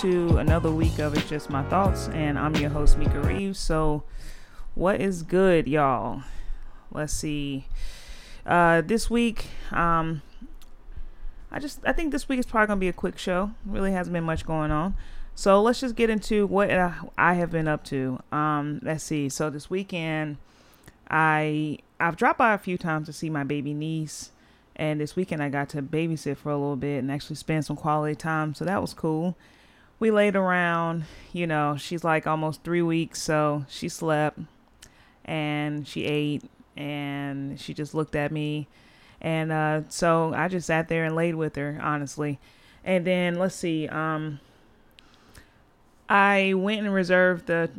to another week of It's Just My Thoughts, and I'm your host, Mika Reeves. So, what is good, y'all? Let's see. Uh, this week, um, I just I think this week is probably gonna be a quick show. Really hasn't been much going on. So let's just get into what I have been up to. Um, let's see. So this weekend, I I've dropped by a few times to see my baby niece. And this weekend I got to babysit for a little bit and actually spend some quality time. So that was cool. We laid around, you know, she's like almost three weeks. So she slept and she ate and she just looked at me. And uh, so I just sat there and laid with her, honestly. And then let's see. Um, I went and reserved the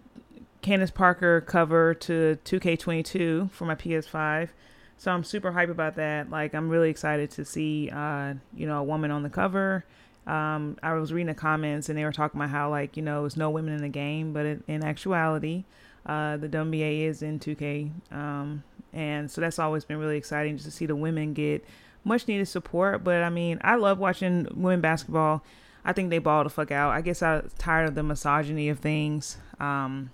Candace Parker cover to 2K22 for my PS5. So I'm super hype about that. Like I'm really excited to see, uh, you know, a woman on the cover. Um, I was reading the comments and they were talking about how like you know there's no women in the game, but in, in actuality, uh, the WNBA is in 2K, um, and so that's always been really exciting just to see the women get much needed support. But I mean, I love watching women basketball. I think they ball the fuck out. I guess I'm tired of the misogyny of things, um,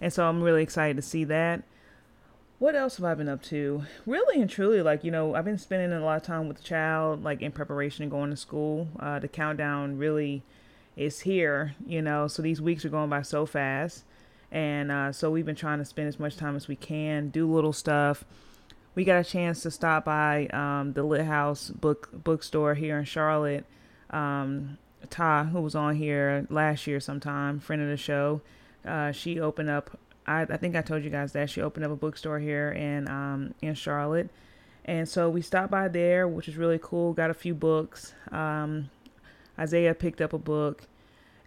and so I'm really excited to see that what else have I been up to? Really and truly, like, you know, I've been spending a lot of time with the child, like in preparation and going to school. Uh, the countdown really is here, you know, so these weeks are going by so fast. And uh, so we've been trying to spend as much time as we can, do little stuff. We got a chance to stop by um, the Lit House book bookstore here in Charlotte. Um, Ta, who was on here last year sometime, friend of the show, uh, she opened up I, I think I told you guys that she opened up a bookstore here in um, in Charlotte, and so we stopped by there, which is really cool. Got a few books. Um, Isaiah picked up a book,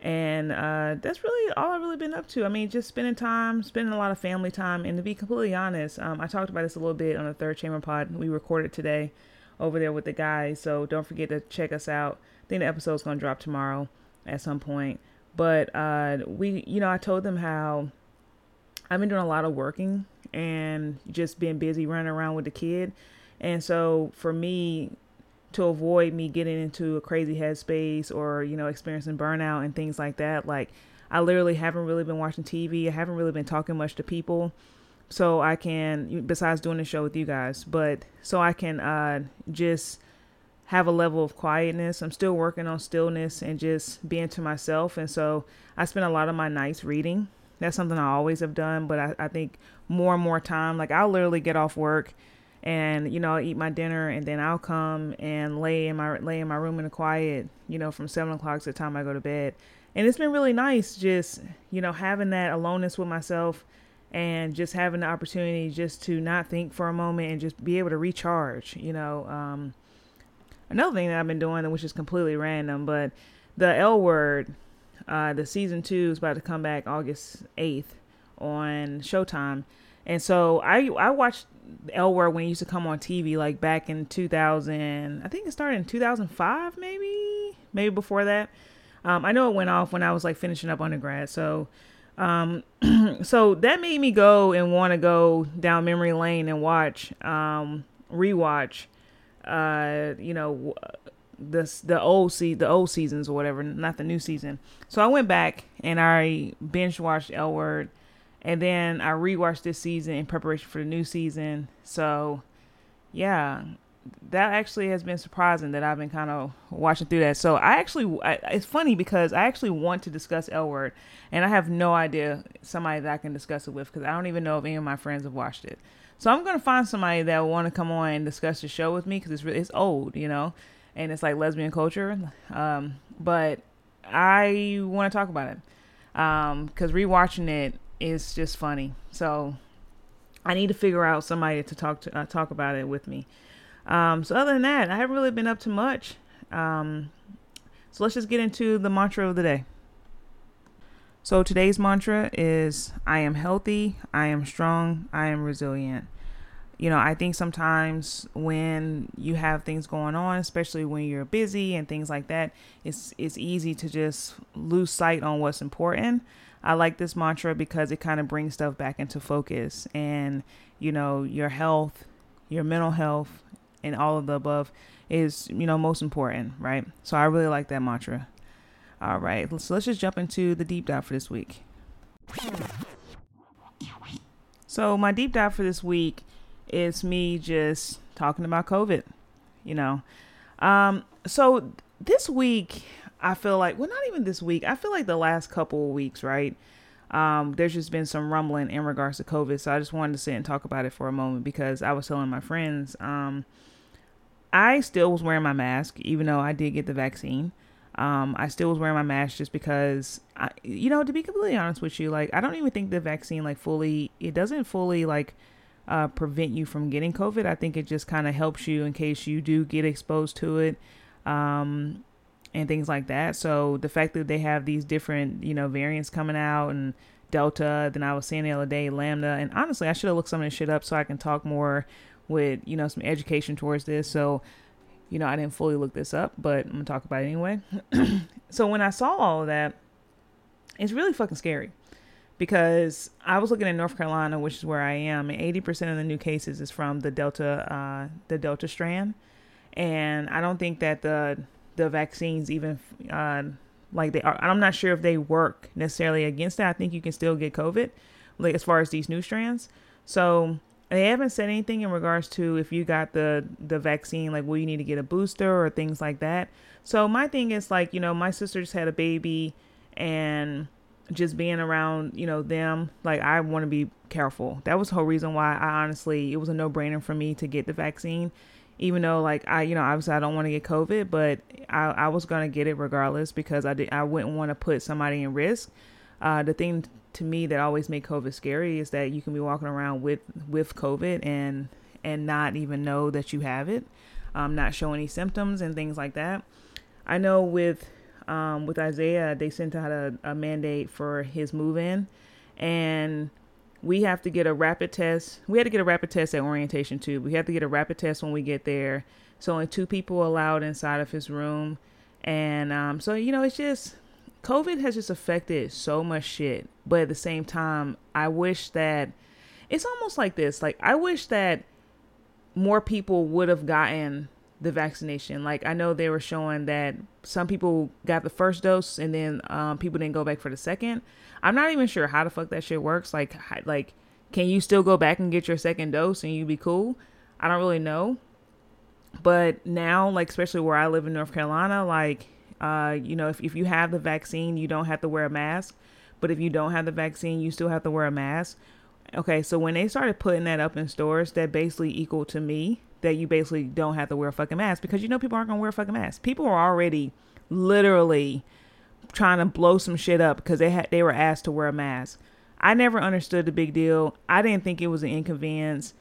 and uh, that's really all I've really been up to. I mean, just spending time, spending a lot of family time, and to be completely honest, um, I talked about this a little bit on the Third Chamber Pod. We recorded today over there with the guys, so don't forget to check us out. I think the episode's gonna drop tomorrow at some point. But uh, we, you know, I told them how I've been doing a lot of working and just being busy running around with the kid. And so for me, to avoid me getting into a crazy headspace or, you know, experiencing burnout and things like that, like I literally haven't really been watching TV. I haven't really been talking much to people. So I can, besides doing the show with you guys, but so I can uh, just have a level of quietness. I'm still working on stillness and just being to myself. And so I spend a lot of my nights reading that's something I always have done, but I, I think more and more time, like I'll literally get off work and you know I'll eat my dinner and then I'll come and lay in my lay in my room in the quiet, you know, from seven o'clock to the time I go to bed. And it's been really nice just, you know, having that aloneness with myself and just having the opportunity just to not think for a moment and just be able to recharge, you know. Um, another thing that I've been doing, which is completely random, but the L word uh, the season two is about to come back August 8th on Showtime. And so I I watched L when it used to come on TV like back in 2000. I think it started in 2005 maybe, maybe before that. Um, I know it went off when I was like finishing up undergrad. So um, so that made me go and want to go down memory lane and watch um, rewatch uh, you know the the old se- the old seasons or whatever, not the new season. So I went back and I binge watched L Word, and then I rewatched this season in preparation for the new season. So, yeah, that actually has been surprising that I've been kind of watching through that. So I actually, I, it's funny because I actually want to discuss L Word, and I have no idea somebody that I can discuss it with because I don't even know if any of my friends have watched it. So I'm gonna find somebody that will want to come on and discuss the show with me because it's really, it's old, you know and it's like lesbian culture. Um, but I want to talk about it because um, rewatching it is just funny. So I need to figure out somebody to talk to uh, talk about it with me. Um, so other than that, I haven't really been up to much. Um, so let's just get into the mantra of the day. So today's mantra is I am healthy, I am strong, I am resilient you know, I think sometimes when you have things going on, especially when you're busy and things like that, it's it's easy to just lose sight on what's important. I like this mantra because it kind of brings stuff back into focus and you know, your health, your mental health and all of the above is, you know, most important, right? So I really like that mantra. All right, so let's just jump into the deep dive for this week. So, my deep dive for this week is me just talking about COVID, you know. Um, so, this week, I feel like, well, not even this week, I feel like the last couple of weeks, right? Um, there's just been some rumbling in regards to COVID. So, I just wanted to sit and talk about it for a moment because I was telling my friends, um, I still was wearing my mask, even though I did get the vaccine. Um, I still was wearing my mask just because, I, you know, to be completely honest with you, like I don't even think the vaccine like fully, it doesn't fully like uh, prevent you from getting COVID. I think it just kind of helps you in case you do get exposed to it, um, and things like that. So the fact that they have these different, you know, variants coming out and Delta, then I was saying the other day Lambda, and honestly, I should have looked some of this shit up so I can talk more with you know some education towards this. So you know, I didn't fully look this up, but I'm gonna talk about it anyway. so when I saw all of that, it's really fucking scary because I was looking at North Carolina, which is where I am, and 80% of the new cases is from the Delta, uh, the Delta strand, and I don't think that the the vaccines even uh, like they are. I'm not sure if they work necessarily against that. I think you can still get COVID, like as far as these new strands. So they haven't said anything in regards to if you got the the vaccine like will you need to get a booster or things like that so my thing is like you know my sister just had a baby and just being around you know them like i want to be careful. That was the whole reason why i honestly it was a no-brainer for me to get the vaccine. Even though like i you know obviously i don't want to get covid but i, I was going to get it regardless because i did i wouldn't want to put somebody in risk. Uh, the thing to me that always made COVID scary is that you can be walking around with with COVID and and not even know that you have it, um, not show any symptoms and things like that. I know with um, with Isaiah, they sent out a, a mandate for his move in, and we have to get a rapid test. We had to get a rapid test at orientation too. We have to get a rapid test when we get there. So only two people allowed inside of his room, and um, so you know it's just COVID has just affected so much shit. But at the same time, I wish that it's almost like this. Like I wish that more people would have gotten the vaccination. Like I know they were showing that some people got the first dose and then um, people didn't go back for the second. I'm not even sure how the fuck that shit works. Like like can you still go back and get your second dose and you be cool? I don't really know. But now, like especially where I live in North Carolina, like uh, you know, if, if you have the vaccine, you don't have to wear a mask. But if you don't have the vaccine, you still have to wear a mask. Okay, so when they started putting that up in stores, that basically equal to me that you basically don't have to wear a fucking mask because you know people aren't gonna wear a fucking mask. People are already literally trying to blow some shit up because they had they were asked to wear a mask. I never understood the big deal. I didn't think it was an inconvenience.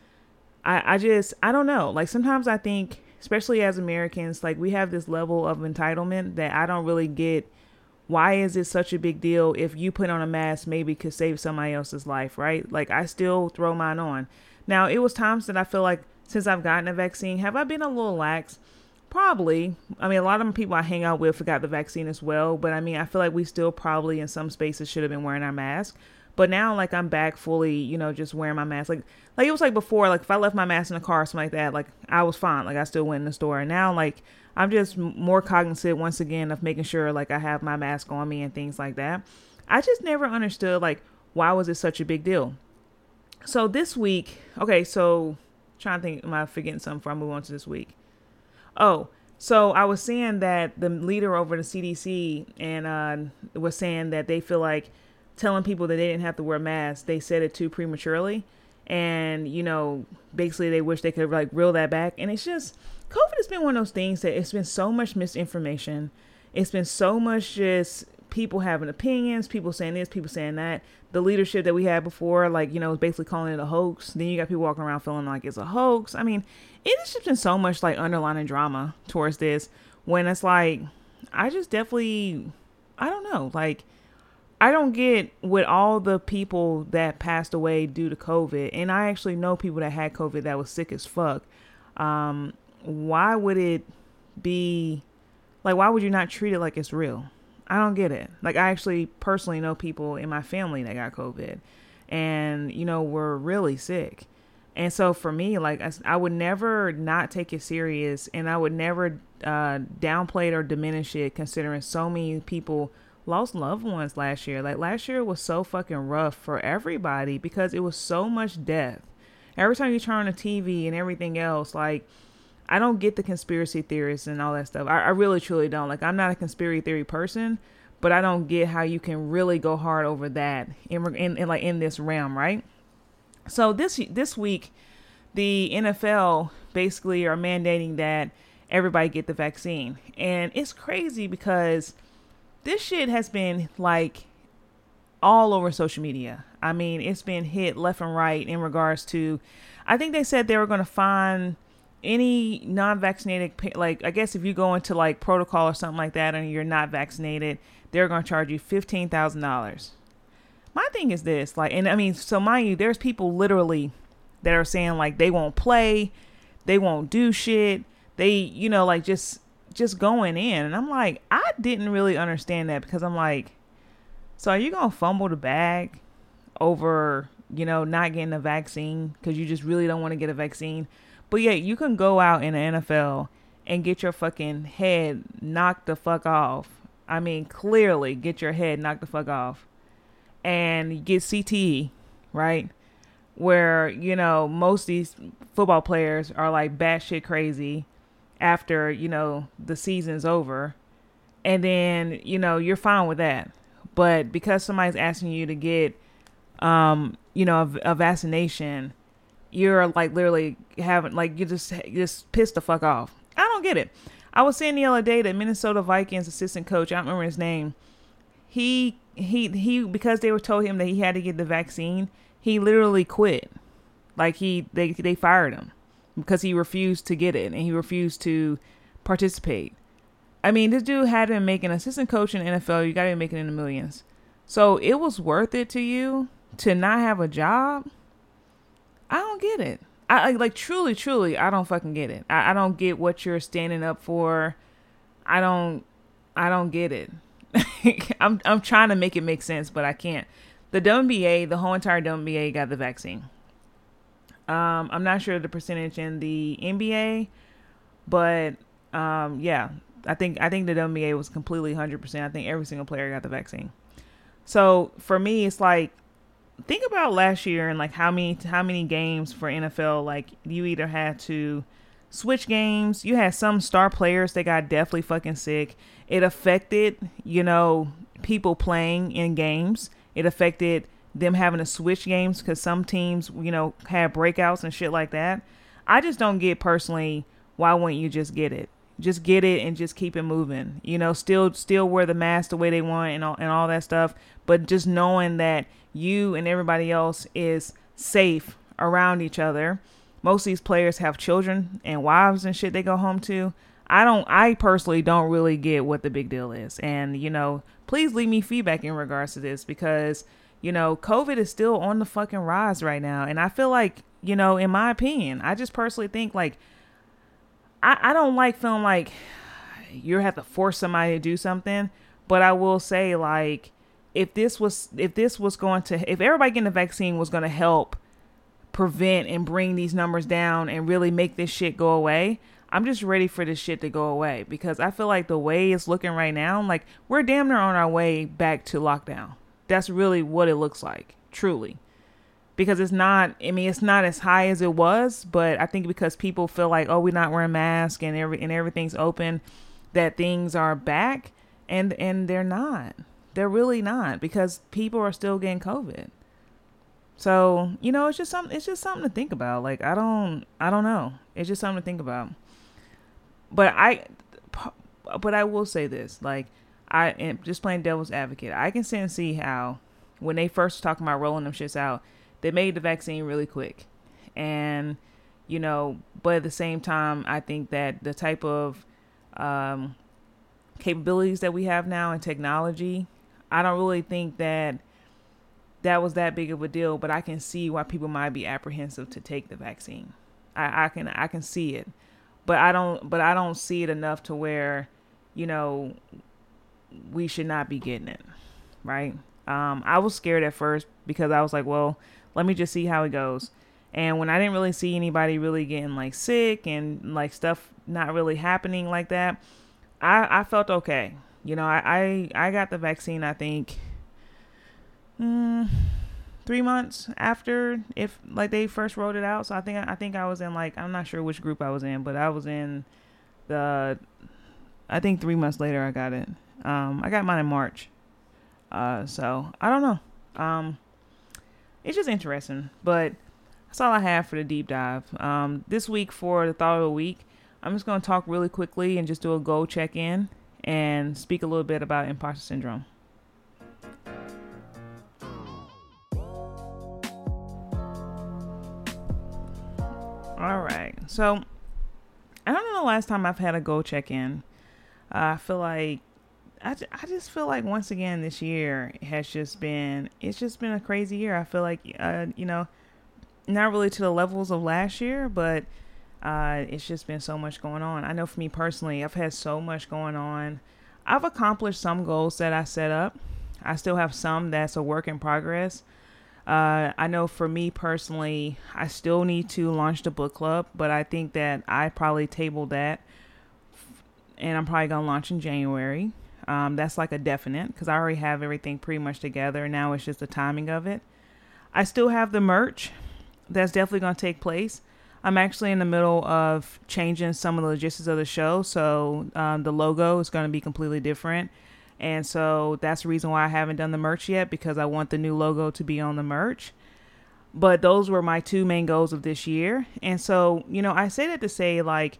I, I just I don't know. Like sometimes I think especially as Americans, like we have this level of entitlement that I don't really get. Why is it such a big deal if you put on a mask maybe could save somebody else's life, right? Like I still throw mine on. Now, it was times that I feel like since I've gotten a vaccine, have I been a little lax? Probably. I mean, a lot of people I hang out with forgot the vaccine as well, but I mean, I feel like we still probably in some spaces should have been wearing our mask. But now, like, I'm back fully, you know, just wearing my mask. Like, like it was like before. Like, if I left my mask in the car or something like that, like, I was fine. Like, I still went in the store. And now, like, I'm just more cognizant once again of making sure, like, I have my mask on me and things like that. I just never understood, like, why was it such a big deal? So this week, okay, so trying to think, am I forgetting something before I move on to this week? Oh, so I was saying that the leader over the CDC and uh, was saying that they feel like telling people that they didn't have to wear masks, they said it too prematurely. And, you know, basically they wish they could like reel that back. And it's just, COVID has been one of those things that it's been so much misinformation. It's been so much just people having opinions, people saying this, people saying that. The leadership that we had before, like, you know, basically calling it a hoax. Then you got people walking around feeling like it's a hoax. I mean, it's just been so much like underlining drama towards this when it's like, I just definitely, I don't know, like, I don't get with all the people that passed away due to COVID, and I actually know people that had COVID that was sick as fuck. Um, why would it be like? Why would you not treat it like it's real? I don't get it. Like I actually personally know people in my family that got COVID, and you know were really sick. And so for me, like I, I would never not take it serious, and I would never uh, downplay it or diminish it, considering so many people lost loved ones last year. Like last year was so fucking rough for everybody because it was so much death. Every time you turn on the TV and everything else, like I don't get the conspiracy theorists and all that stuff. I, I really truly don't. Like I'm not a conspiracy theory person, but I don't get how you can really go hard over that in, in, in like in this realm, right? So this this week, the NFL basically are mandating that everybody get the vaccine, and it's crazy because this shit has been like all over social media. I mean, it's been hit left and right in regards to. I think they said they were going to find any non-vaccinated like i guess if you go into like protocol or something like that and you're not vaccinated they're going to charge you $15000 my thing is this like and i mean so mind you there's people literally that are saying like they won't play they won't do shit they you know like just just going in. And i'm like i didn't really understand that because i'm like so are you gonna fumble the bag over you know not getting a vaccine because you just really don't want to get a vaccine but yeah you can go out in the nfl and get your fucking head knocked the fuck off. I mean clearly get your head knocked the fuck off. And get cte right? Where you know most these football players are like batshit crazy after you know the season's over, and then you know you're fine with that. But because somebody's asking you to get, um, you know, a, a vaccination, you're like literally having like you just just pissed the fuck off. I don't get it. I was saying the other day that Minnesota Vikings assistant coach, I don't remember his name. He he he because they were told him that he had to get the vaccine, he literally quit. Like he they they fired him because he refused to get it and he refused to participate. I mean, this dude had to been making assistant coach in NFL. You got to be making in the millions. So it was worth it to you to not have a job. I don't get it. I like truly, truly, I don't fucking get it. I, I don't get what you're standing up for. I don't, I don't get it. I'm, I'm trying to make it make sense, but I can't. The WNBA, the whole entire WNBA got the vaccine. Um, I'm not sure the percentage in the NBA, but um, yeah, I think I think the WNBA was completely 100%. I think every single player got the vaccine. So for me, it's like think about last year and like how many how many games for NFL like you either had to switch games, you had some star players that got definitely fucking sick. It affected, you know, people playing in games. It affected them having to switch games because some teams, you know, had breakouts and shit like that. I just don't get personally why wouldn't you just get it? Just get it and just keep it moving. You know, still still wear the mask the way they want and all and all that stuff, but just knowing that you and everybody else is safe around each other. Most of these players have children and wives and shit they go home to. I don't I personally don't really get what the big deal is. And you know, please leave me feedback in regards to this because you know, COVID is still on the fucking rise right now. And I feel like, you know, in my opinion, I just personally think like I, I don't like feeling like you have to force somebody to do something. But I will say like if this was if this was going to if everybody getting the vaccine was going to help prevent and bring these numbers down and really make this shit go away, I'm just ready for this shit to go away because I feel like the way it's looking right now, like we're damn near on our way back to lockdown. That's really what it looks like, truly. Because it's not, I mean, it's not as high as it was, but I think because people feel like, oh, we're not wearing masks and every and everything's open, that things are back, and and they're not. They're really not because people are still getting COVID. So you know, it's just something. It's just something to think about. Like I don't, I don't know. It's just something to think about. But I, but I will say this: like I am just playing devil's advocate. I can see and see how when they first talking about rolling them shits out, they made the vaccine really quick. And, you know, but at the same time, I think that the type of um, capabilities that we have now in technology, I don't really think that that was that big of a deal, but I can see why people might be apprehensive to take the vaccine. I, I can I can see it. But I don't but I don't see it enough to where, you know, we should not be getting it, right? Um, I was scared at first because I was like, well, let me just see how it goes. And when I didn't really see anybody really getting like sick and like stuff not really happening like that, I, I felt okay. You know, I, I, I got the vaccine, I think, mm, three months after if like they first rolled it out. So I think I think I was in like I'm not sure which group I was in, but I was in the I think three months later I got it. Um, I got mine in March. Uh, so I don't know. Um, it's just interesting, but that's all I have for the deep dive. Um, this week for the thought of the week, I'm just going to talk really quickly and just do a goal check in and speak a little bit about imposter syndrome. All right. So, I don't know the last time I've had a goal check in. Uh, I feel like I, I just feel like once again this year has just been it's just been a crazy year. I feel like uh, you know not really to the levels of last year, but uh, it's just been so much going on. I know for me personally, I've had so much going on. I've accomplished some goals that I set up. I still have some that's a work in progress. Uh, I know for me personally, I still need to launch the book club, but I think that I probably tabled that, and I'm probably gonna launch in January. Um, that's like a definite because I already have everything pretty much together. Now it's just the timing of it. I still have the merch that's definitely going to take place. I'm actually in the middle of changing some of the logistics of the show, so um, the logo is going to be completely different. And so that's the reason why I haven't done the merch yet because I want the new logo to be on the merch. But those were my two main goals of this year. And so, you know, I say that to say, like,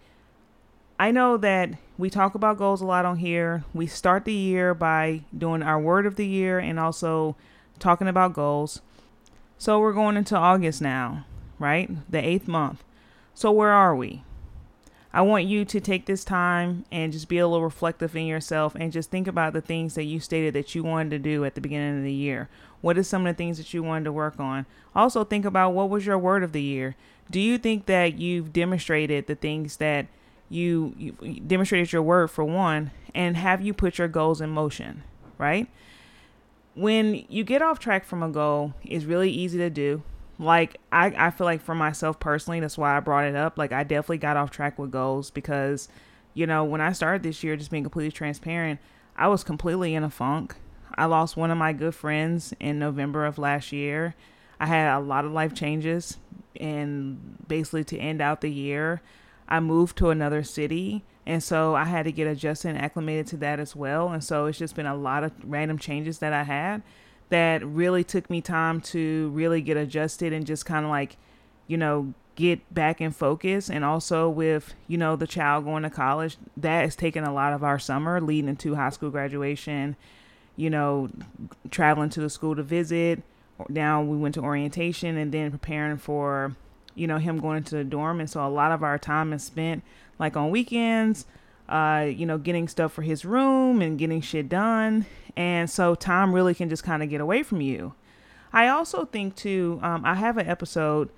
I know that we talk about goals a lot on here. We start the year by doing our word of the year and also talking about goals. So we're going into August now, right? The eighth month. So where are we? I want you to take this time and just be a little reflective in yourself and just think about the things that you stated that you wanted to do at the beginning of the year. What are some of the things that you wanted to work on? Also, think about what was your word of the year. Do you think that you've demonstrated the things that you, you demonstrated your word for one, and have you put your goals in motion, right? when you get off track from a goal, it's really easy to do. Like I, I feel like for myself personally, that's why I brought it up. Like I definitely got off track with goals because, you know, when I started this year, just being completely transparent, I was completely in a funk. I lost one of my good friends in November of last year. I had a lot of life changes and basically to end out the year, I moved to another city and so I had to get adjusted and acclimated to that as well. And so it's just been a lot of random changes that I had that really took me time to really get adjusted and just kind of like, you know, get back in focus. And also with, you know, the child going to college, that has taken a lot of our summer leading into high school graduation, you know, traveling to the school to visit. Now we went to orientation and then preparing for, you know, him going into the dorm. And so a lot of our time is spent like on weekends, uh, you know, getting stuff for his room and getting shit done. And so time really can just kind of get away from you. I also think too, um, I have an episode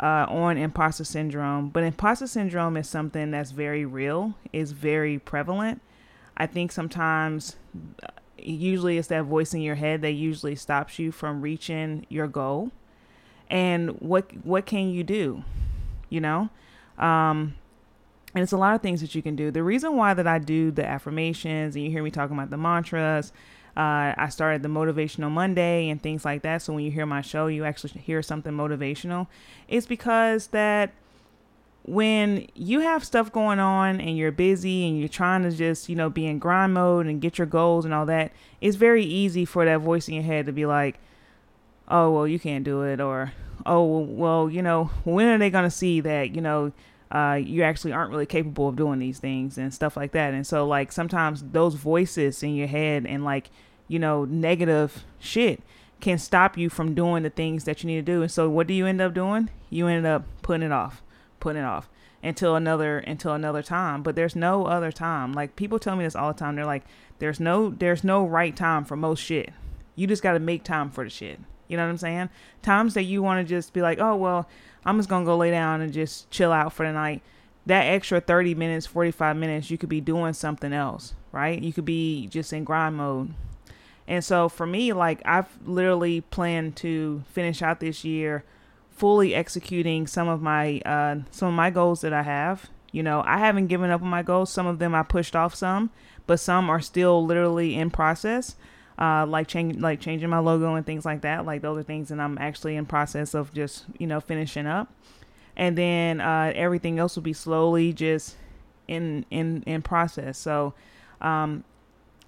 uh, on imposter syndrome, but imposter syndrome is something that's very real, is very prevalent. I think sometimes, uh, usually it's that voice in your head that usually stops you from reaching your goal. And what what can you do? You know, um, and it's a lot of things that you can do. The reason why that I do the affirmations and you hear me talking about the mantras, uh, I started the motivational Monday and things like that. So when you hear my show, you actually hear something motivational. It's because that when you have stuff going on and you're busy and you're trying to just, you know, be in grind mode and get your goals and all that, it's very easy for that voice in your head to be like, oh, well, you can't do it. Or, oh, well, you know, when are they going to see that, you know, uh, you actually aren't really capable of doing these things and stuff like that. And so, like, sometimes those voices in your head and, like, you know, negative shit can stop you from doing the things that you need to do. And so, what do you end up doing? You end up putting it off, putting it off until another until another time. But there's no other time. Like people tell me this all the time. They're like, there's no there's no right time for most shit. You just got to make time for the shit. You know what I'm saying? Times that you want to just be like, oh well, I'm just gonna go lay down and just chill out for the night. That extra 30 minutes, 45 minutes, you could be doing something else, right? You could be just in grind mode. And so for me, like I've literally planned to finish out this year fully executing some of my uh, some of my goals that I have. You know, I haven't given up on my goals. Some of them I pushed off some, but some are still literally in process. Uh, like change, like changing my logo and things like that. Like those are things that I'm actually in process of just you know finishing up, and then uh, everything else will be slowly just in in in process. So, um,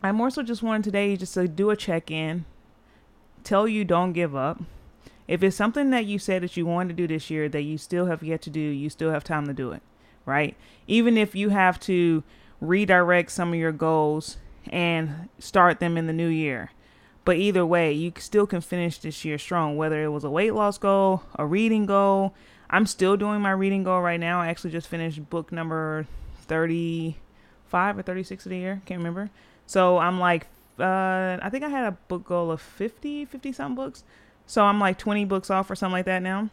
I more so just wanted today just to do a check in, tell you don't give up. If it's something that you said that you wanted to do this year that you still have yet to do, you still have time to do it, right? Even if you have to redirect some of your goals and start them in the new year. But either way, you still can finish this year strong, whether it was a weight loss goal, a reading goal. I'm still doing my reading goal right now. I actually just finished book number 35 or 36 of the year. Can't remember. So I'm like, uh, I think I had a book goal of 50, 50 something books. So I'm like 20 books off or something like that now.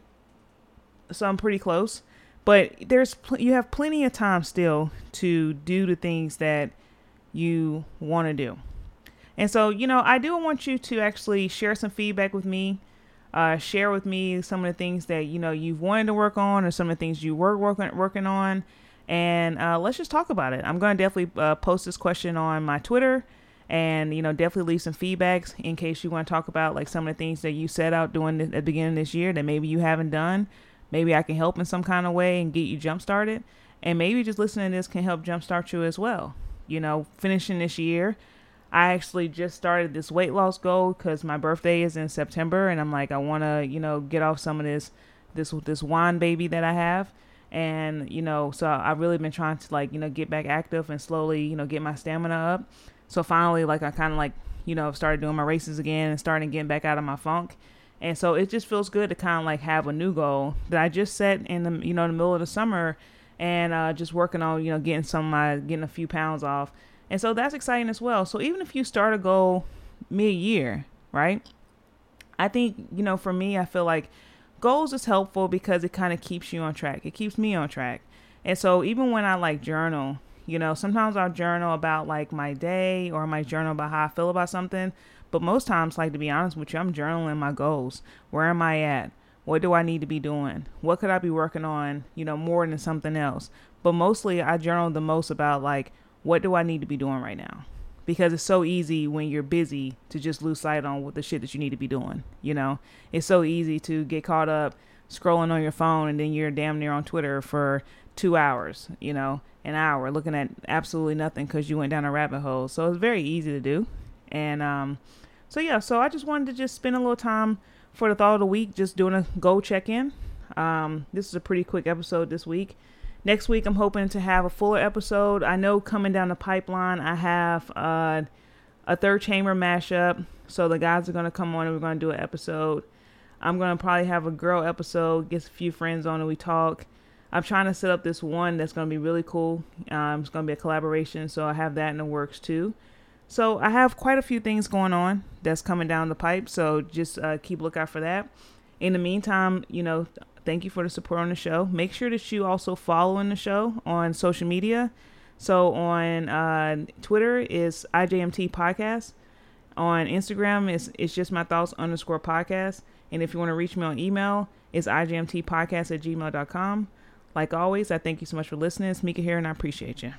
So I'm pretty close. But there's pl- you have plenty of time still to do the things that you want to do. And so, you know, I do want you to actually share some feedback with me. Uh, share with me some of the things that you know you've wanted to work on, or some of the things you were working working on, and uh, let's just talk about it. I'm going to definitely uh, post this question on my Twitter and you know definitely leave some feedbacks in case you want to talk about like some of the things that you set out doing at the beginning of this year that maybe you haven't done maybe i can help in some kind of way and get you jump started and maybe just listening to this can help jumpstart you as well you know finishing this year. I actually just started this weight loss goal because my birthday is in september and i'm like i want to you know get off some of this this this wine baby that i have. And you know so i've really been trying to like you know get back active and slowly you know get my stamina up. So finally, like I kind of like you know started doing my races again and starting getting back out of my funk. And so it just feels good to kind of like have a new goal that I just set in the you know the middle of the summer and uh, just working on you know getting some my getting a few pounds off. And so that's exciting as well. So even if you start a goal mid year, right? I think you know for me, I feel like goals is helpful because it kind of keeps you on track. It keeps me on track. And so even when I like journal, you know, sometimes I'll journal about like my day or my journal about how I feel about something. But most times, like to be honest with you, I'm journaling my goals. Where am I at? What do I need to be doing? What could I be working on, you know, more than something else? But mostly I journal the most about like what do I need to be doing right now? Because it's so easy when you're busy to just lose sight on what the shit that you need to be doing. You know, it's so easy to get caught up scrolling on your phone and then you're damn near on Twitter for two hours, you know, an hour looking at absolutely nothing because you went down a rabbit hole. So it's very easy to do. And um, so, yeah, so I just wanted to just spend a little time for the thought of the week, just doing a go check in. Um, this is a pretty quick episode this week. Next week, I'm hoping to have a fuller episode. I know coming down the pipeline, I have uh, a third chamber mashup. So the guys are going to come on and we're going to do an episode. I'm going to probably have a girl episode, get a few friends on and we talk. I'm trying to set up this one that's going to be really cool. Um, it's going to be a collaboration, so I have that in the works too. So I have quite a few things going on that's coming down the pipe. So just uh, keep lookout for that. In the meantime, you know, thank you for the support on the show. Make sure that you also following the show on social media. So on uh, Twitter is IJMT Podcast. On Instagram is it's just my thoughts underscore podcast. And if you want to reach me on email, it's IJMT Podcast at gmail.com. Like always, I thank you so much for listening. It's Mika here, and I appreciate you.